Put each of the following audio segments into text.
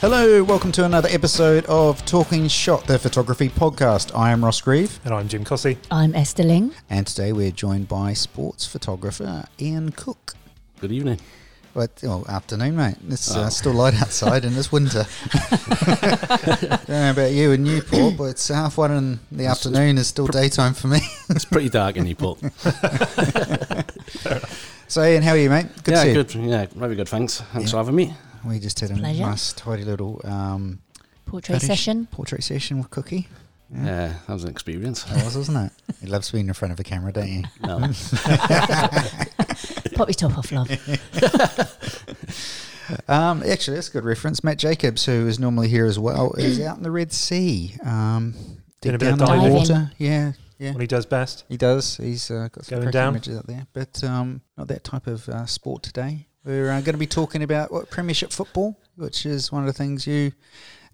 Hello, welcome to another episode of Talking Shot, the photography podcast. I am Ross Grieve, And I'm Jim Cossey. I'm Esther Ling. and today we're joined by sports photographer Ian Cook. Good evening. But oh, afternoon, mate. It's uh, Oh. still light outside and it's winter. Don't know about you in Newport, but it's half one in the afternoon is still daytime for me. It's pretty dark in Newport. So, Ian, how are you, mate? Good yeah, to see you. good. Yeah, very good. Thanks. Thanks Yeah. for having me. We just had a Pleasure. nice, tidy little um, Portrait photo sh- session. portrait session with Cookie. Yeah, that was an experience. That was, wasn't it? He loves being in front of a camera, don't you? No. Pop your top off, love. Um, actually, that's a good reference. Matt Jacobs, who is normally here as well, is out in the Red Sea. Um, Doing a deep bit of down in the diving. water. Yeah, yeah. When he does best. He does. He's uh, got some Going cracking down. images out there, but um, not that type of uh, sport today. We're uh, going to be talking about what Premiership football, which is one of the things you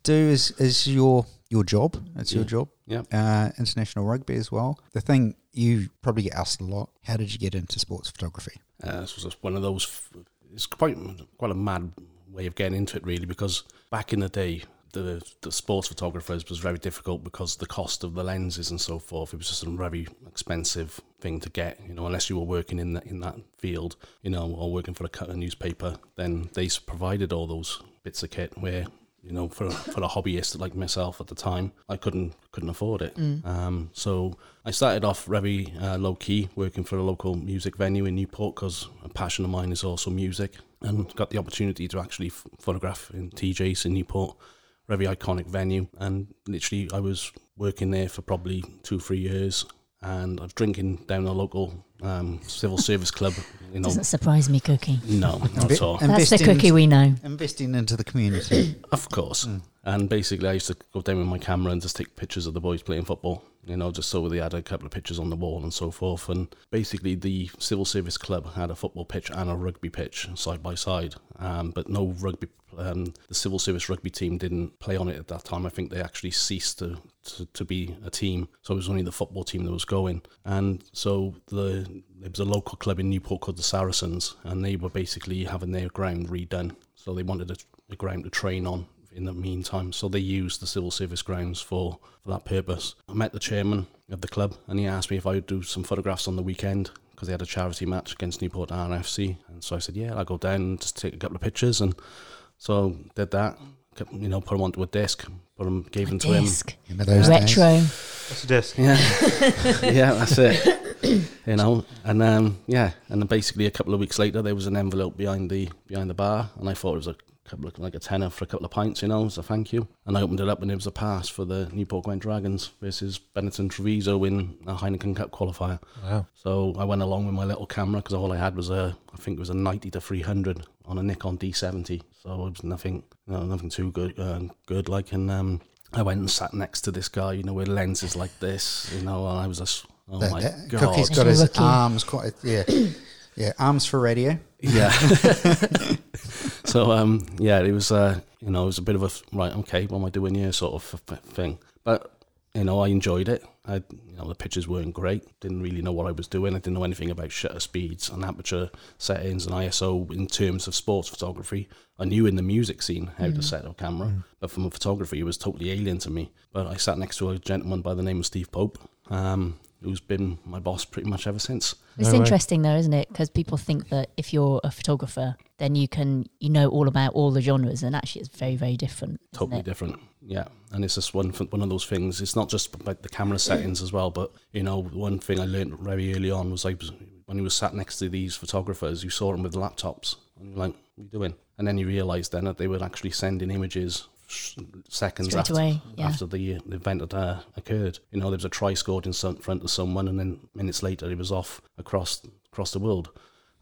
do is is your your job. It's your job. Yeah. Uh, international rugby as well. The thing you probably get asked a lot: How did you get into sports photography? Uh, this was one of those. f- It's quite quite a mad way of getting into it, really, because back in the day, the the sports photographers was very difficult because the cost of the lenses and so forth. It was just a very expensive thing to get. You know, unless you were working in that in that field, you know, or working for a, cut- a newspaper, then they provided all those bits of kit where. You know, for for a hobbyist like myself at the time, I couldn't couldn't afford it. Um, so I started off very uh, low key, working for a local music venue in Newport because a passion of mine is also music, and got the opportunity to actually f- photograph in TJ's in Newport, very iconic venue. And literally, I was working there for probably two three years, and I was drinking down the local um, civil service club. You know, Doesn't surprise me, Cookie. no, not at all. and- That's the Cookie we know. Investing into the community. Of course. And basically, I used to go down with my camera and just take pictures of the boys playing football, you know, just so they had a couple of pictures on the wall and so forth. And basically, the Civil Service Club had a football pitch and a rugby pitch side by side, um, but no rugby. Um, the Civil Service rugby team didn't play on it at that time. I think they actually ceased to, to, to be a team. So it was only the football team that was going. And so the there was a local club in Newport called the Saracens, and they were basically having their ground redone. So they wanted a, a ground to train on in the meantime. So they used the civil service grounds for, for that purpose. I met the chairman of the club and he asked me if I would do some photographs on the weekend because they had a charity match against Newport RFC. And so I said, yeah, I'll go down and just take a couple of pictures. And so did that, you know, put them onto a disc, put them, gave them to him. Disc. Remember those days? Retro. What's a disc? Yeah, yeah, that's it. You know, and um, yeah, and then basically a couple of weeks later, there was an envelope behind the behind the bar, and I thought it was a couple of like a tenner for a couple of pints, you know, as a thank you. And I opened it up, and it was a pass for the Newport Gwent Dragons versus Benetton Treviso in a Heineken Cup qualifier. Wow. So I went along with my little camera because all I had was a, I think it was a 90 to 300 on a Nikon D70. So it was nothing, you know, nothing too good, uh, good. Like, and um, I went and sat next to this guy, you know, with lenses like this, you know, and I was just, oh That- my that- god, Cookie's got his rookie. arms quite, yeah, yeah, arms for radio. yeah. so um, yeah, it was, uh, you know, it was a bit of a right, okay, what am I doing here, sort of thing. But you know, I enjoyed it. I, you know, the pictures weren't great. Didn't really know what I was doing. I didn't know anything about shutter speeds and aperture settings and ISO in terms of sports photography. I knew in the music scene how to set a camera, but from a photography, it was totally alien to me. But I sat next to a gentleman by the name of Steve Pope, um, who's been my boss pretty much ever since. It's No way. interesting though, isn't it? Because people think that if you're a photographer, then you can you know all about all the genres, and actually it's very very different. totally it? different. Yeah, and it's just one one of those things. It's not just about the camera settings as well, but you know, one thing I learned very early on was I was when you were sat next to these photographers, you saw them with laptops, and you're like, "What are you doing?" And then you realised then that they were actually sending images seconds Straight after, away, yeah. after the, uh, the event had uh, occurred. You know, there was a try scored in some, front of someone, and then minutes later, he was off across across the world.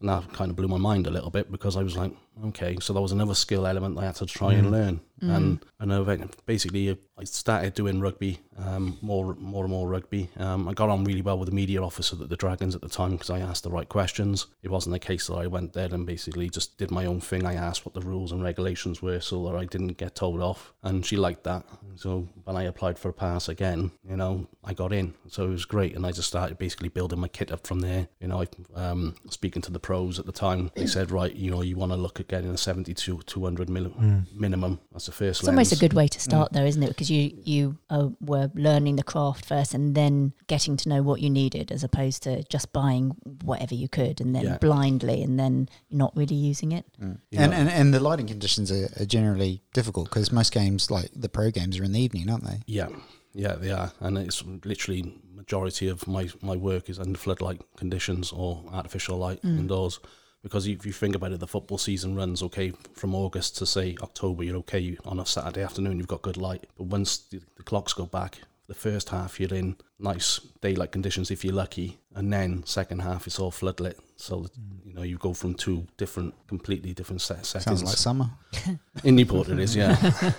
And that kind of blew my mind a little bit because I was like, okay, so there was another skill element I had to try and learn. And and I basically I started doing rugby, um, more more and more rugby. Um, I got on really well with the media officer at the Dragons at the time because I asked the right questions. It wasn't a case that I went there and basically just did my own thing. I asked what the rules and regulations were so that I didn't get told off, and she liked that. So when I applied for a pass again, you know, I got in. So it was great, and I just started basically building my kit up from there. You know, I, um, speaking to the pros at the time, they said, right, you know, you want to look at getting a 70 to 200 mil- minimum. That's the first It's lens. almost a good way to start, though, isn't it? Because you you uh, were learning the craft first, and then getting to know what you needed, as opposed to just buying whatever you could, and then Yeah. blindly, and then not really using it. Mm. You And, and and the lighting conditions are, are generally difficult because most games, like the pro games, are in the evening, aren't they? Yeah, yeah, they are, and it's literally majority of my my work is under floodlight conditions or artificial light indoors. Because if you think about it, the football season runs okay from August to say October. You're okay on a Saturday afternoon. You've got good light, but once the, the clocks go back, the first half you're in nice daylight conditions if you're lucky, and then second half it's all floodlit. So that, you know you go from two different, completely different set settings. Sounds like summer. In Newport, it is, yeah.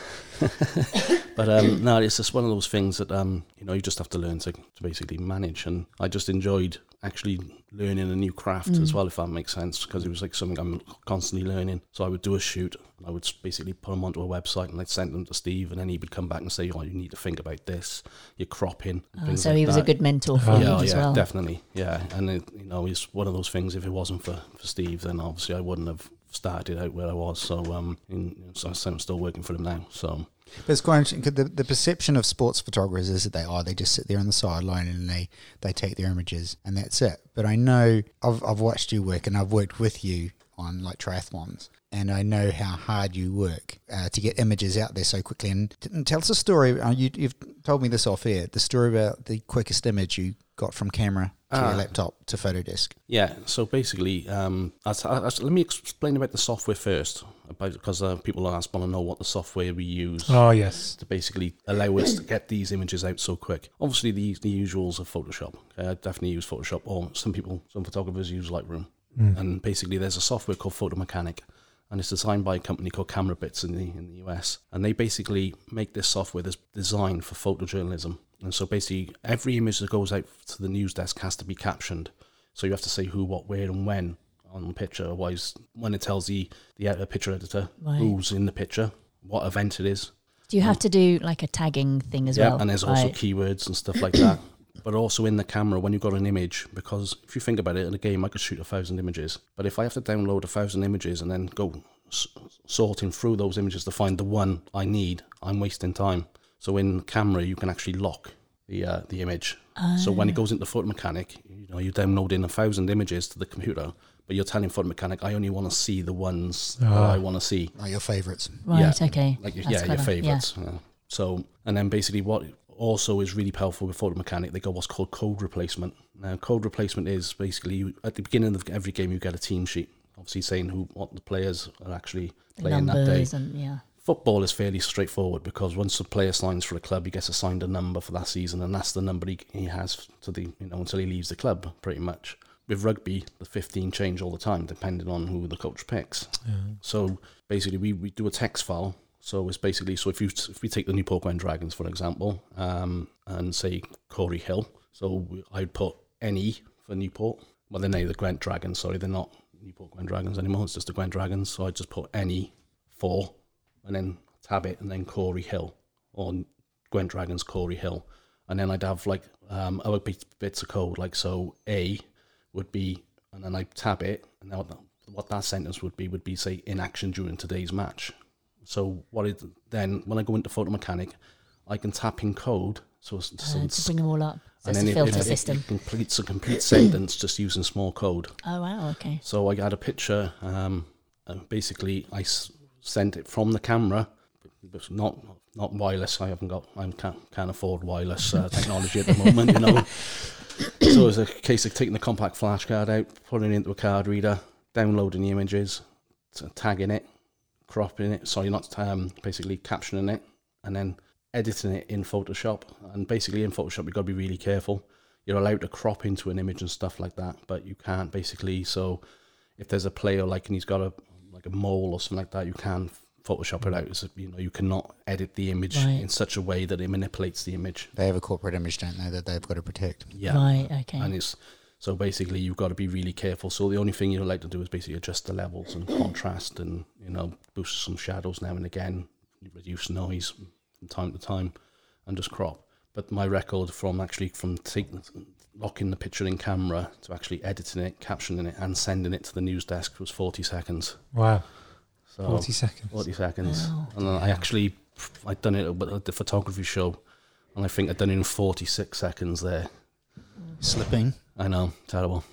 but um, no, it's just one of those things that um, you know you just have to learn to, to basically manage. And I just enjoyed actually learning a new craft as well, if that makes sense, because it was like something I'm constantly learning. So I would do a shoot, I would basically put them onto a website, and I'd send them to Steve, and then he would come back and say, "Oh, you need to think about this. You're cropping." and Uh, so like he was that. a good mentor for Oh, you Yeah, as yeah, well. definitely, yeah. And it, you know, it's one of those things. If it wasn't for, for Steve, then obviously I wouldn't have started out where I was. So, um, in, so I'm still working for him now. So, But it's quite interesting 'cause the, the perception of sports photographers is that they are they just sit there on the sideline and they, they take their images and that's it. But I know I've I've watched you work and I've worked with you on like triathlons and I know how hard you work uh, to get images out there so quickly. And, t- tell us a story. Uh, you, you've told me this off air. The story about the quickest image you got from camera to Ah. your laptop to Photodesk. yeah. So basically, um, let me explain about the software first, because uh, people ask want to know what the software we use. Oh yes. to basically allow us to get these images out so quick. Obviously, the the usuals of Photoshop. Okay, I definitely use Photoshop, or some people, some photographers use Lightroom. And basically, there's a software called Photo Mechanic, and it's designed by a company called Camera Bits in the in the US. And they basically make this software that's designed for photojournalism. And so basically, every image that goes out to the news desk has to be captioned. So you have to say who, what, where, and when on the picture. Otherwise, when it tells the the uh, picture editor Right. who's in the picture, what event it is, Do you have to do like a tagging thing as yeah, well? and there's also keywords and stuff like that. But also in the camera when you've got an image, because if you think about it, in a game I could shoot a thousand images, but if I have to download a thousand images and then go s- sorting through those images to find the one I need, I'm wasting time. So in camera you can actually lock the uh, the image. So when it goes into Photo Mechanic, you know you're downloading a thousand images to the computer, but you're telling Photo Mechanic I only want to see the ones that Ah. I want to see Like your favourites. Right, yeah, okay. like your- That's yeah, your favorites. Yeah. So, and then basically what also is really powerful with Photo Mechanic, they got what's called code replacement. Now, code replacement is basically you, at the beginning of every game you get a team sheet, obviously saying who what the players are actually The playing that day. and yeah. Football is fairly straightforward because once a player signs for a club, he gets assigned a number for that season, and that's the number he, he has to the you know until he leaves the club, pretty much. With rugby, the 15 change all the time depending on who the coach picks. So basically, we, we do a text file. So it's basically so if you if we take the Newport Gwent Dragons for example, um, and say Cory Hill, so I'd put NE for Newport. Well, they're now the Gwent Dragons. Sorry, they're not Newport Gwent Dragons anymore. It's just the Gwent Dragons. So I'd just put NE for, and then tab it, and then Cory Hill or Gwent Dragons Cory Hill, and then I'd have like um, other bits of code like so A would be, and then I tab it, and then what, that sentence would be would be say in action during today's match. So what it then when I go into Photo Mechanic, I can tap in code. So, it's- so Uh, to bring them all up. So and then a it, filter it, it, system. it completes a complete sentence just using small code. Oh wow, okay. So I got a picture. Um, basically, I s- sent it from the camera, but not not wireless. I haven't got. I can't can't afford wireless uh, technology at the moment. You know. so it's a case of taking the compact flash card out, putting it into a card reader, downloading the images, tagging it, cropping it. Sorry, not um, basically captioning it, and then editing it in Photoshop. And basically, in Photoshop, you've got to be really careful. You're allowed to crop into an image and stuff like that, but you can't basically. So, if there's a player like and he's got a like a mole or something like that, you can Photoshop it out. It's, you know, you cannot edit the image Right. in such a way that it manipulates the image. They have a corporate image, don't they, that they've got to protect. Yeah, Right, okay. and it's so basically you've got to be really careful. So the only thing you're allowed to do is basically adjust the levels and contrast, and you know boost some shadows now and again, reduce noise from time to time, and just crop. But my record from actually from taking locking the picture in camera to actually editing it, captioning it, and sending it to the news desk was 40 seconds. Wow. So 40 seconds. 40 seconds. Wow. And then I actually, I'd done it at the photography show, and I think I'd done it in 46 seconds there. Slipping. I know, terrible.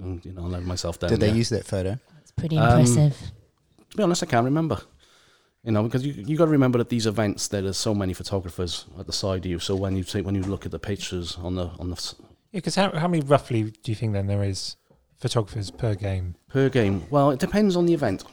And, you know, I let myself down. Did they there. use that photo? It's pretty Um, impressive. To be honest, I can't remember. You know, because you you got to remember at these events there are so many photographers at the side of you. So when you take when you look at the pictures on the on the Yeah, because how, how many roughly do you think then there is photographers per game? per game, well, it depends on the event.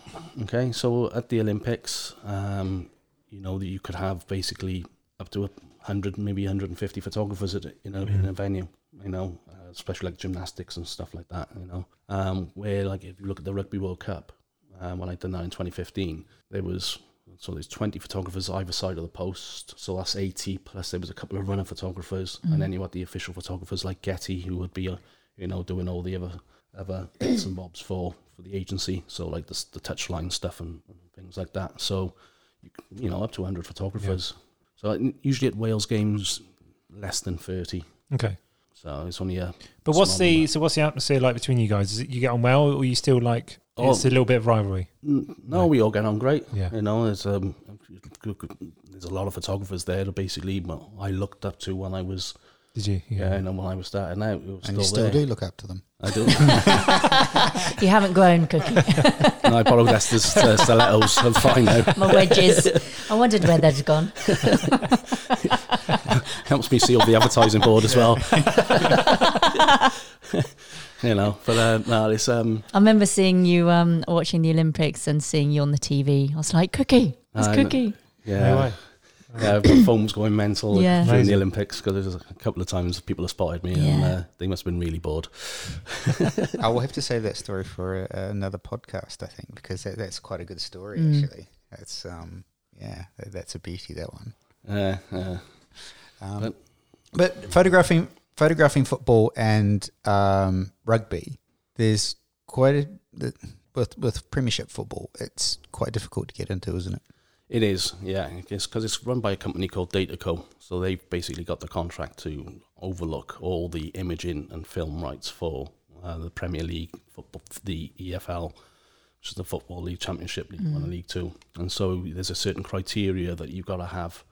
Okay, so at the Olympics, um, you know that you could have basically up to a hundred, maybe 150 photographers at a- in a, in a venue. You know, uh, especially like gymnastics and stuff like that. You know, um, where like if you look at the Rugby World Cup, um, when I done that in 2015, there was so there's 20 photographers either side of the post. So that's 80 plus there was a couple of runner photographers, and then you had the official photographers like Getty, who would be, uh, you know, doing all the other other bits and bobs for for the agency. So like the the touchline stuff and, and things like that. So you, you know up to 100 photographers. So like, usually at Wales games, less than 30. Okay. So it's only a But what's the number. so what's the atmosphere like between you guys? Is it you get on well, or you still like Oh. it's a little bit of rivalry? N- No, we all get on great. Yeah. You know, there's um, good- good- there's a lot of photographers there that basically well, I looked up to when I was Did you? yeah, you know, when I was starting out. It was And still you still there. do look up to them. I don't. You haven't grown, Cookie. no, I borrowed Esther's uh, stilettos. I'm fine now. My wedges. I wondered where they'd gone. Helps me see all the advertising board as well. you know, but uh, no, it's um, I remember seeing you um, watching the Olympics and seeing you on the TV. I was like, Cookie, it's I. Cookie. yeah. No way. Yeah, I've got phones going mental Yeah. during the Olympics because there's a couple of times people have spotted me and uh, they must have been really bored. I will have to save that story for uh, another podcast, I think, because that, that's quite a good story, Mm. actually. That's, um, yeah, that, that's a beauty, that one. Uh, uh, Um, But- but photographing, photographing football and um, rugby, there's quite a, the, with, with Premiership football, it's quite difficult to get into, isn't it? It is, yeah. It's because it's run by a company called Dataco. So they've basically got the contract to overlook all the imaging and film rights for uh, the Premier League, football, the EFL, which is the Football League Championship, League One and League Two. And so there's a certain criteria that you've got to have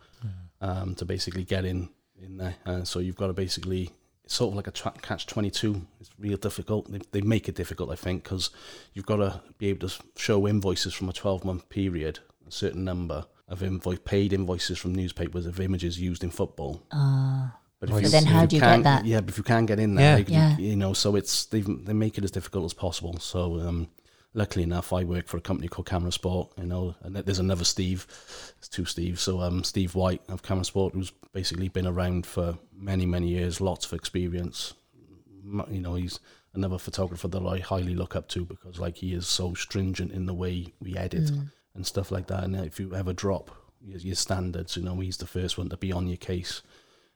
um, to basically get in in there. And so you've got to basically it's sort of like a tra- catch twenty two. It's real difficult. They, they make it difficult, I think, because you've got to be able to show invoices from a twelve month period, a certain number of invoice paid invoices from newspapers of images used in football. Ah, But Well, you- So then if how do you get that? Yeah, but if you can get in there, Yeah. they, Yeah. you know, so it's they they make it as difficult as possible. So um, luckily enough, I work for a company called Camera Sport. You know, and there's another Steve, there's two Steve. So um, Steve White of Camera Sport, who's basically been around for many many years, lots of experience. You know, he's another photographer that I highly look up to because like he is so stringent in the way we edit and stuff like that. And if you ever drop your, your standards, you know, he's the first one to be on your case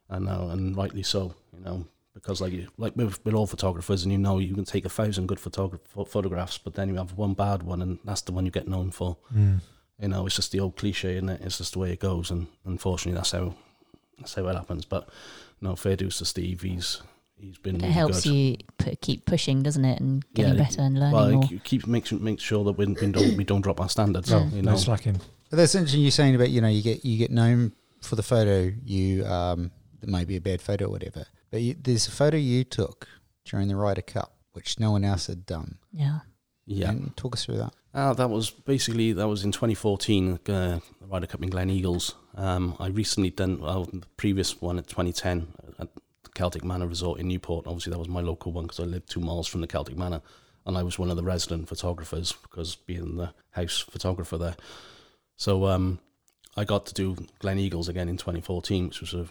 and uh, and rightly so, you know, because like you- like with, with all photographers, and you know, you can take a thousand good photog- photographs, but then you have one bad one, and that's the one you get known for. Mm. You know, it's just the old cliche, and it? It's just the way it goes, and unfortunately, that's how that's how it happens. But no, fair dues to Steve. He's he's been it really helps good. you pu- keep pushing, doesn't it? And getting Yeah, better and learning Well, more. it keep make sure, sure that we, we don't we don't drop our standards. No, you no know, slacking. But that's interesting. You're saying about you know you get you get known for the photo you um that may be a bad photo or whatever, but you, there's a photo you took during the Ryder Cup which no one else had done. yeah. yeah. Can you talk us through that. Uh, that was basically that was in 2014, uh, the Ryder Cup in Gleneagles. Um, I recently done well, the previous one at 2010 at the Celtic Manor Resort in Newport. Obviously, that was my local one because I lived two miles from the Celtic Manor, and I was one of the resident photographers because being the house photographer there. So um, I got to do Gleneagles again in 2014, which was a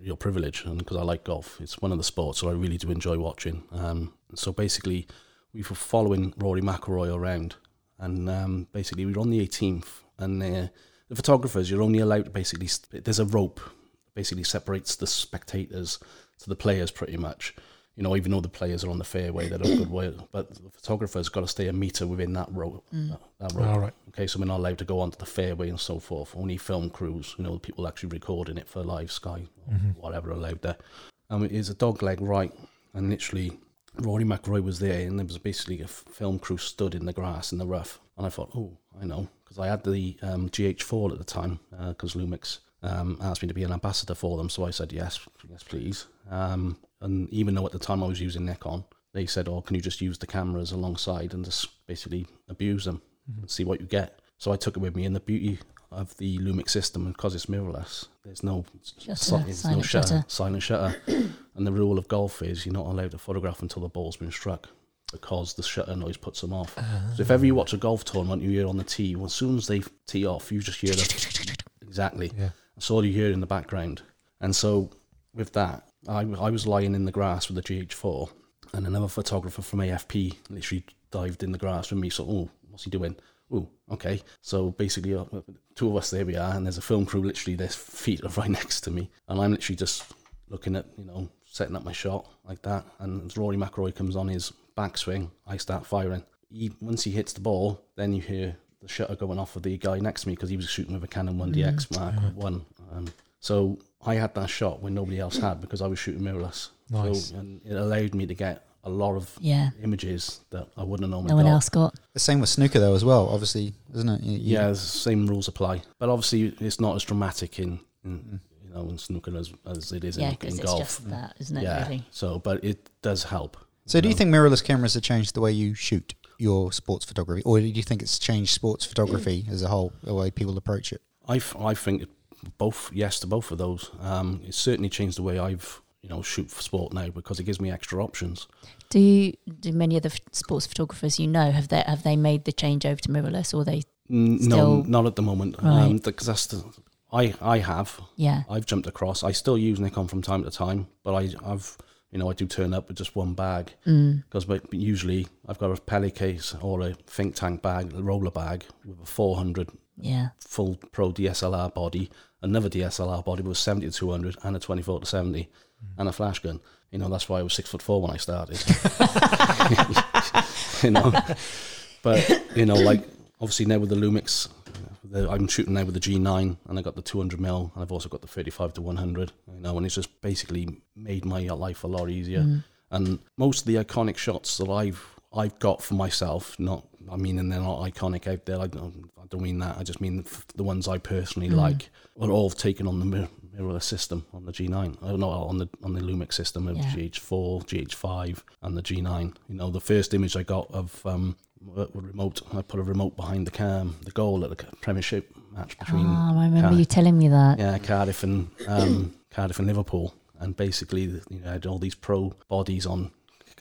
real privilege, and because I like golf, it's one of the sports so I really do enjoy watching. Um, so basically, we were following Rory McIlroy around, and um, basically we were on the 18th, and uh, the photographers you're only allowed to basically there's a rope basically separates the spectators to the players pretty much. You know, even though the players are on the fairway, they're a good way, but the photographer's got to stay a meter within that rope. Uh, mm. That, that rope. All right. Okay, so we're not allowed to go onto the fairway and so forth. Only film crews, you know, people actually recording it for live Sky, or whatever, allowed there. And it is a dog leg right, and literally Rory McIlroy was there, and there was basically a f- film crew stood in the grass in the rough. And I thought, oh, I know, because I had the um, GH4 at the time, uh, because Lumix um, asked me to be an ambassador for them. So I said, yes, yes, please. Um, and even though at the time I was using Nikon, they said, oh, can you just use the cameras alongside and just basically abuse them and see what you get? So I took it with me, and the beauty of the Lumix system, because it's mirrorless, there's no Shutter, si- there's no silent shutter, shutter. silent shutter. and the rule of golf is you're not allowed to photograph until the ball's been struck because the shutter noise puts them off. So if ever you watch a golf tournament, you hear on the tee, well, as soon as they tee off, you just hear the exactly. Yeah. That's all you hear in the background. And so with that, I, I was lying in the grass with the GH4, and another photographer from AFP literally dived in the grass with me. So, oh, what's he doing? Oh, okay. So basically, uh, two of us there we are, and there's a film crew literally, their feet are right next to me, and I'm literally just looking at, you know, setting up my shot like that. And as Rory McIlroy comes on his backswing, I start firing. He, once he hits the ball, then you hear the shutter going off of the guy next to me because he was shooting with a Canon 1DX Mark One. Um, so I had that shot when nobody else had because I was shooting mirrorless. Nice. So, and it allowed me to get a lot of Yeah. images that I wouldn't have normally No one got. else got. The same with snooker though as well, obviously, isn't it? You- you- Yeah, the same rules apply, but obviously it's not as dramatic in, in you know in snooker as, as it is Yeah, in, because in it's golf. just that, isn't it? yeah, Really? so but it does help. So do you think mirrorless cameras have changed the way you shoot your sports photography, or do you think it's changed sports photography as a whole, the way people approach it? I, f- I think both yes to both of those. Um, it's certainly changed the way I've you know shoot for sport now because it gives me extra options. Do you, do many of the f- sports photographers you know have they have they made the change over to mirrorless or they? N- no, not at the moment. Um, Right. because that's the I I have Yeah. I've jumped across. I still use Nikon from time to time, but I I've you know I do turn up with just one bag Mm. because but usually I've got a Peli case or a think tank bag, a roller bag with a 400 Yeah. full pro DSLR body, another DSLR body with 70 to 200 and a 24 to 70 and a flash gun. You know, that's why I was six foot four when I started. you know, but you know, like obviously now with the Lumix, the, I'm shooting now with the G9 and I got the 200 mil and I've also got the 35 to 100. You know, and it's just basically made my life a lot easier. Mm. And most of the iconic shots that I've I've got for myself, not I mean, and they're not iconic out there. I don't, I don't mean that. I just mean the, the ones I personally Mm. like are all taken on the mir- mirrorless system on the G9. Oh, not on the on the Lumix system of Yeah. GH4, GH5, and the G9. You know, the first image I got of um, remote, I put a remote behind the cam, the goal at the Premiership match between Oh, I remember Car- you telling me that. yeah, Cardiff and um, Cardiff and Liverpool, and basically you know, I had all these pro bodies on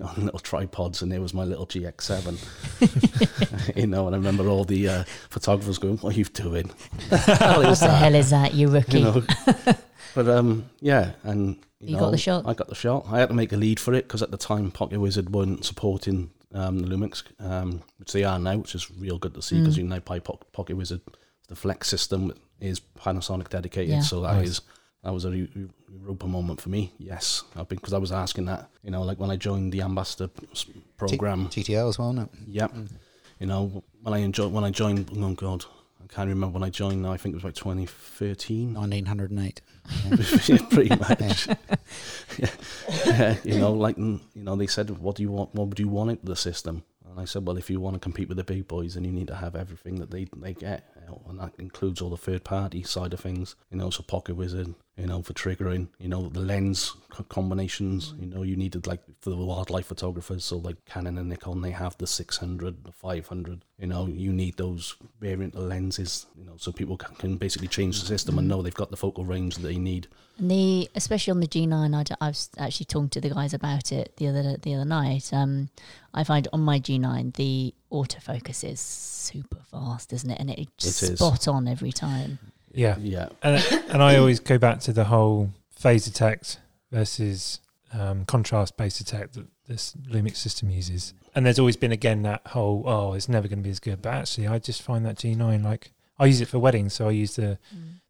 on little tripods, and there was my little GX7. you know, and I remember all the uh, photographers going, "What are you doing?" What the hell What is the that? hell is that, you rookie? You know. but um, yeah, and you, You know, got the shot? I got the shot. I had to make a lead for it because at the time Pocket Wizard weren't supporting um, the Lumix, um, which they are now, which is real good to see because Mm. you can now buy Po- Pocket Wizard. The Flex system is Panasonic dedicated, Yeah. so that Nice. is that was a Eu- Eu- Europa moment for me. Yes, because I was asking that. You know, like when I joined the ambassador s- program. TTL as well, isn't it? Yep. You know, when I enjoy when I joined. Oh God, I can't remember when I joined. Now I think it was like 2013. 1908. pretty much. yeah. you know, like you know, they said, "What do you want? What would you want of the system?" And I said, "Well, if you want to compete with the big boys, then you need to have everything that they they get, know, and that includes all the third party side of things. You know, so Pocket Wizard, you know, for triggering, you know, the lens co- combinations. You know, you needed like for the wildlife photographers, so like Canon and Nikon, they have the 600, the 500. You know, you need those variant lenses. You know, so people can, can basically change the system and know they've got the focal range that they need. And the especially on the G9, I, I was actually talking to the guys about it the other the other night. Um, I find on my G9 the autofocus is super fast, isn't it? And it, It is. spot on every time. Yeah. Yeah. And, and I always go back to the whole phase detect versus um, contrast based detect that this Lumix system uses. And there's always been again that whole oh it's never going to be as good. But actually, I just find that G9 like I use it for weddings, so I use the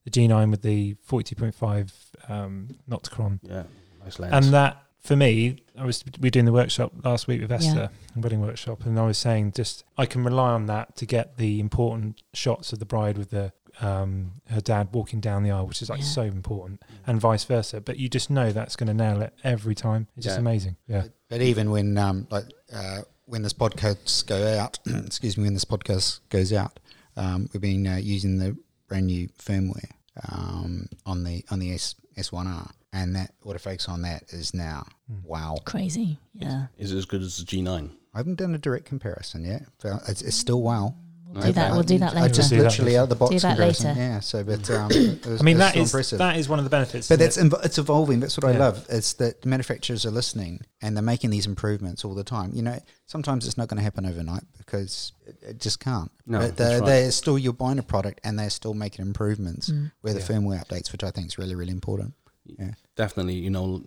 the G9 with the 42.5 um, Nocticron, Yeah, nice lens. and that for me, I was we were doing the workshop last week with Esther, wedding workshop, and I was saying just I can rely on that to get the important shots of the bride with the um, her dad walking down the aisle, which is like Yeah. so important, and vice versa. But you just know that's going to nail it every time. It's just amazing. Yeah. But even when um like uh, when this podcast go out, excuse me, when this podcast goes out, um, we've been uh, using the brand new firmware um, on the on the S S one R, and that autofocus on that is now Mm. wow. Crazy. Yeah. Is it as good as the G9? I haven't done a direct comparison yet. But it's, it's still wow. We'll do Okay. that. We'll do that later. I just Do that literally out of the box Do that comparison. later. Yeah. So, but um, was, I mean, it was that still is impressive. that is one of the benefits. But that's it? it's evolving. That's what I love. It's that manufacturers are listening and they're making these improvements all the time. You know, sometimes it's not going to happen overnight because it, it just can't. No, but that's they're, right. they're still you're buying a product and they're still making improvements Mm. with the Yeah. firmware updates, which I think is really really important. Yeah. Definitely, you know,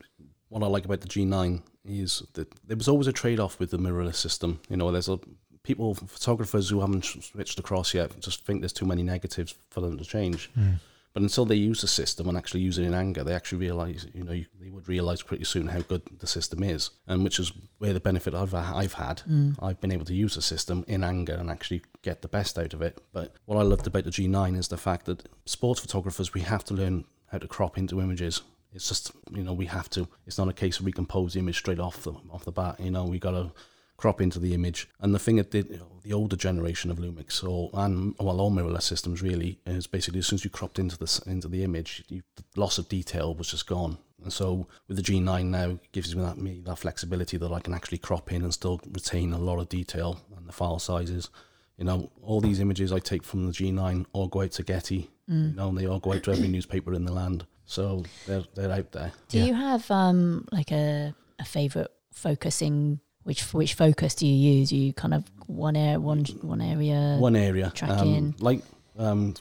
what I like about the G9 is that there was always a trade off with the mirrorless system. You know, there's a people, photographers who haven't switched across yet, just think there's too many negatives for them to change. Mm. But until they use the system and actually use it in anger, they actually realize, you know, you, they would realize pretty soon how good the system is, and which is where the benefit I've I've had. Mm. I've been able to use the system in anger and actually get the best out of it. But what I loved about the G9 is the fact that sports photographers we have to learn how to crop into images. It's just you know we have to. It's not a case of recompose the image straight off the off the bat. You know we got to crop into the image. And the thing that did you know, the older generation of Lumix or and well all mirrorless systems really is basically as soon as you cropped into the into the image, you, the loss of detail was just gone. And so with the G9 now, it gives me that me that flexibility that I can actually crop in and still retain a lot of detail and the file sizes. You know, all these images I take from the G9 or go out to Getty. You know, and they all go out to every newspaper in the land. So they're they're out there. Do Yeah. you have um like a a favorite focusing? Which which focus do you use? You kind of one air one one area. one area. tracking. Um, like, um,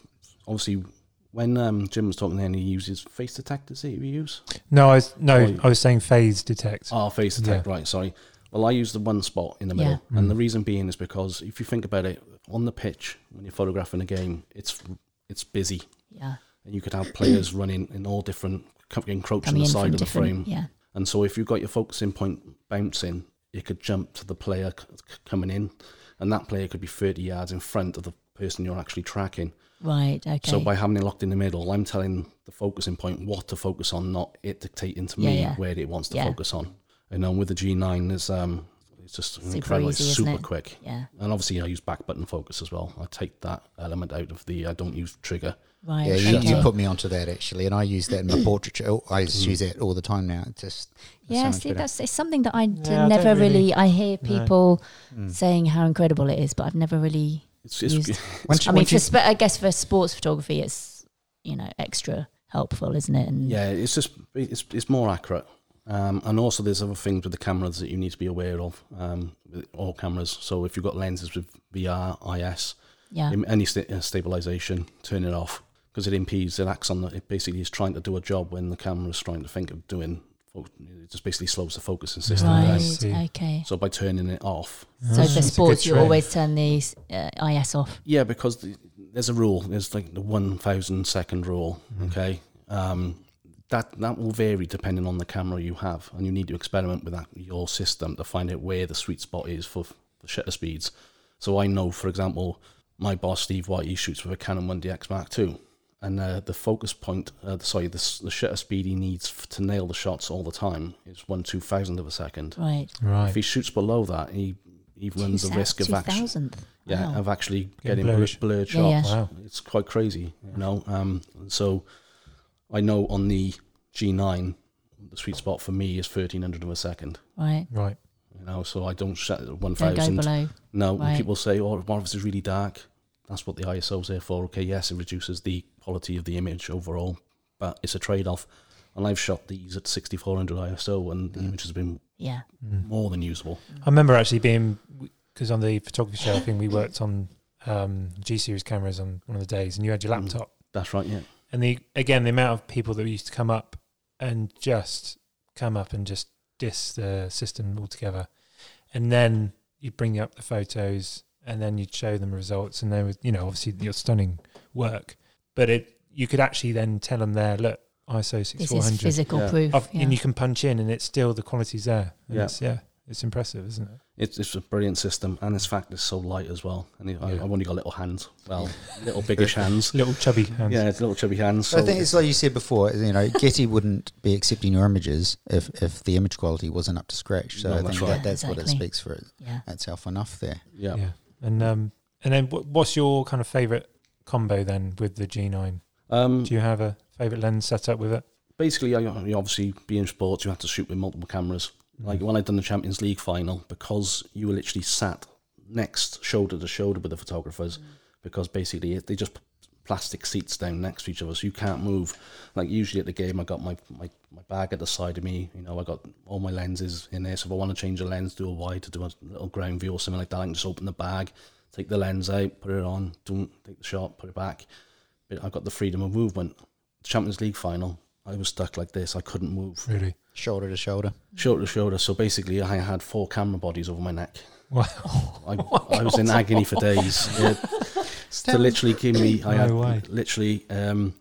obviously, when um, Jim was talking, then he uses face detect. detectors. That you use? No, I was no, Oh, I was saying phase detect. Oh, face detect. Right. Sorry. Well, I use the one spot in the middle, Yeah. and Mm. the reason being is because if you think about it, on the pitch when you're photographing a game, it's it's busy, yeah, and you could have players running in all different, encroaching the side of the frame. Yeah, And so if you've got your focusing point bouncing, it could jump to the player c- coming in, and that player could be 30 yards in front of the person you're actually tracking. right. Okay. So by having it locked in the middle, I'm telling the focusing point what to focus on, not it dictating to Yeah, me yeah. where it wants to Yeah. focus on. And then with the G9, there's um, it's just Super incredible, easy, super quick. yeah, And obviously, I use back button focus as well. I take that element out of the. I don't use trigger. right. Yeah, you, okay. you put me onto that actually, and I use that in my portraiture. Oh, I just use that all the time now. It's just it's so yeah, see, better. that's it's something that I d- Yeah, I never don't really, really- I hear No. people Mm. saying how incredible it is, but I've never really. It's, it's Used- Once, I mean, for you, sp- I guess for sports photography, it's you know extra helpful, isn't it? And yeah, it's just it's it's more accurate. Um, and also, there's other things with the cameras that you need to be aware of. Um, with all cameras. So if you've got lenses with VR, IS, yeah, any sta- uh, stabilization, turn it off because it impedes. It acts on the. It basically is trying to do a job when the camera's trying to think of doing. It just basically slows the focusing system Right. down. Okay. So by turning it off, So Ah, for that's a good sports, you always turn the uh, IS off. yeah, because the, there's a rule. There's like the one thousand second rule. Mhm. Okay, um, that that will vary depending on the camera you have, and you need to experiment with that your system to find out where the sweet spot is for, for shutter speeds. So I know, for example, my boss Steve White he shoots with a Canon 1DX Mark II, and uh, the focus point, uh, sorry, the, the shutter speed he needs f- to nail the shots all the time is one two thousand of a second. Right. Right. If he shoots below that, he he runs the risk of actually, 2000. yeah, Wow. of actually Getting getting blurred, blurred. blurred Yeah, shots. yeah. Wow. It's quite crazy, you know. Um, so I know on the G9, the sweet spot for me is thirteen hundred of a second. Right. Right. You know, so I don't set it at Don't go thousand. below. No, when Right. people say, oh, one of us is really dark?" That's what the ISO's there for. Okay, yes, it reduces the quality of the image overall, but it's a trade-off. And I've shot these at 6400 ISO, and the Mm. image has been Yeah. Mm. more than usable. I remember actually being because on the photography show thing we worked on um, G series cameras on one of the days, and you had your Mm. laptop, That's right. Yeah. and the again the amount of people that used to come up and just come up and just diss the system altogether, and then you'd bring up the photos, and then you'd show them results, and they were you know obviously your stunning work, but it you could actually then tell them there look ISO six This is physical Yeah. proof. Of, yeah. And you can punch in, and it's still the quality's there. And Yeah. it's, yeah, it's impressive, isn't it? It's, it's a brilliant system, and this fact it's so light as well. And I, Yeah. I've only got little hands, well, little biggish hands. Little chubby hands. Yeah, it's little chubby hands. So I think it's like you said before. You know, Getty wouldn't be accepting your images if, if the image quality wasn't up to scratch. So No, I that's think right. that, that's what it speaks for it, Yeah. itself enough there. yeah. Yeah. And um, and then what, what's your kind of favorite combo then with the G9? Um, Do you have a favorite lens set up with it? basically, I, you obviously being sports, you have to shoot with multiple cameras. Mm. Like when I'd done the Champions League final, because you were literally sat next shoulder to shoulder with the photographers, mm. because basically it- they just put plastic seats down next to each other, so you can't move. Like usually at the game, I got my, my, my bag at the side of me. You know, I got all my lenses in there. So if I want to change a lens, do a wide to do a little ground view or something like that, I can just open the bag, take the lens out, put it on, don't take the shot, put it back. But I got the freedom of movement. Champions League final, I was stuck like this. I couldn't move Really? Shoulder to shoulder. shoulder to shoulder. So basically, I had four camera bodies over my neck. Wow. I, I was in agony for days. It, to literally give me, I No had way. literally um,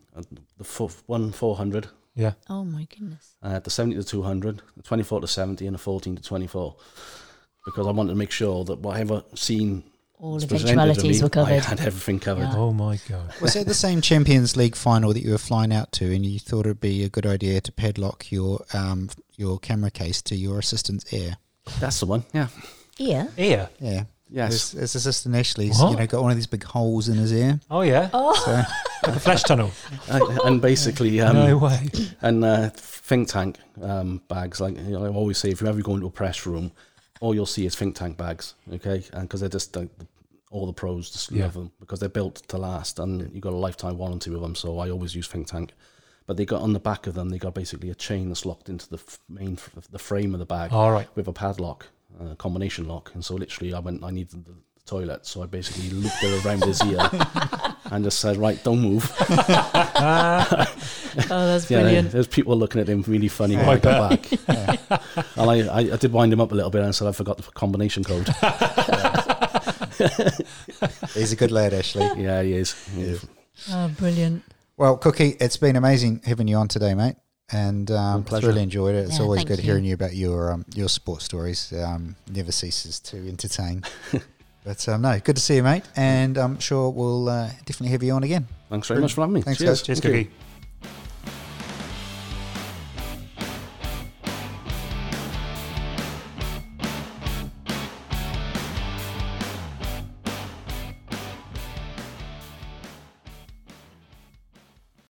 the four, one 400, Yeah. Oh my goodness. I had the 70 to 200, the 24 to 70, and the 14 to 24. Because I wanted to make sure that whatever scene All was presented to eventualities me, were I covered. had everything covered. Yeah. Oh my god. Was it the same Champions League final that you were flying out to, and you thought it'd be a good idea to padlock your um, your camera case to your assistant's ear? That's the one, yeah. Yeah. Ear. Yeah. Yes. His, his assistant Ashley's, What? you know, got one of these big holes in his ear. Oh yeah. Oh. So Like a flash tunnel. I- and basically, um, no way. and uh, think tank um, bags. Like you know, I always say, if you ever go into a press room, all you'll see is think tank bags. Okay, and because they're just like all the pros just Yeah. love them because they're built to last, and you've got a lifetime warranty with them. So I always use think tank. But they got on the back of them, they got basically a chain that's locked into the main the frame of the bag All right. with a padlock, a combination lock. And so literally, I went, I needed the toilet, so I basically looped it around his ear and just said, right, don't move. Oh, that's Yeah, brilliant. there's people looking at him really funny when I I got back. and I, I, I did wind him up a little bit and said I forgot the combination code. he's a good lad, Ashley. yeah, he is. Yeah. Oh, brilliant. Well, Cookie, it's been amazing having you on today, mate. And um, My pleasure. really enjoyed it. It's Yeah, always good you. hearing you about your um, your sports stories. Um, never ceases to entertain. but um, no, good to see you, mate. And I'm sure we'll uh, definitely have you on again. Thanks very much for having me. Thanks, Cheers. guys. Cheers, Thank you. Cookie.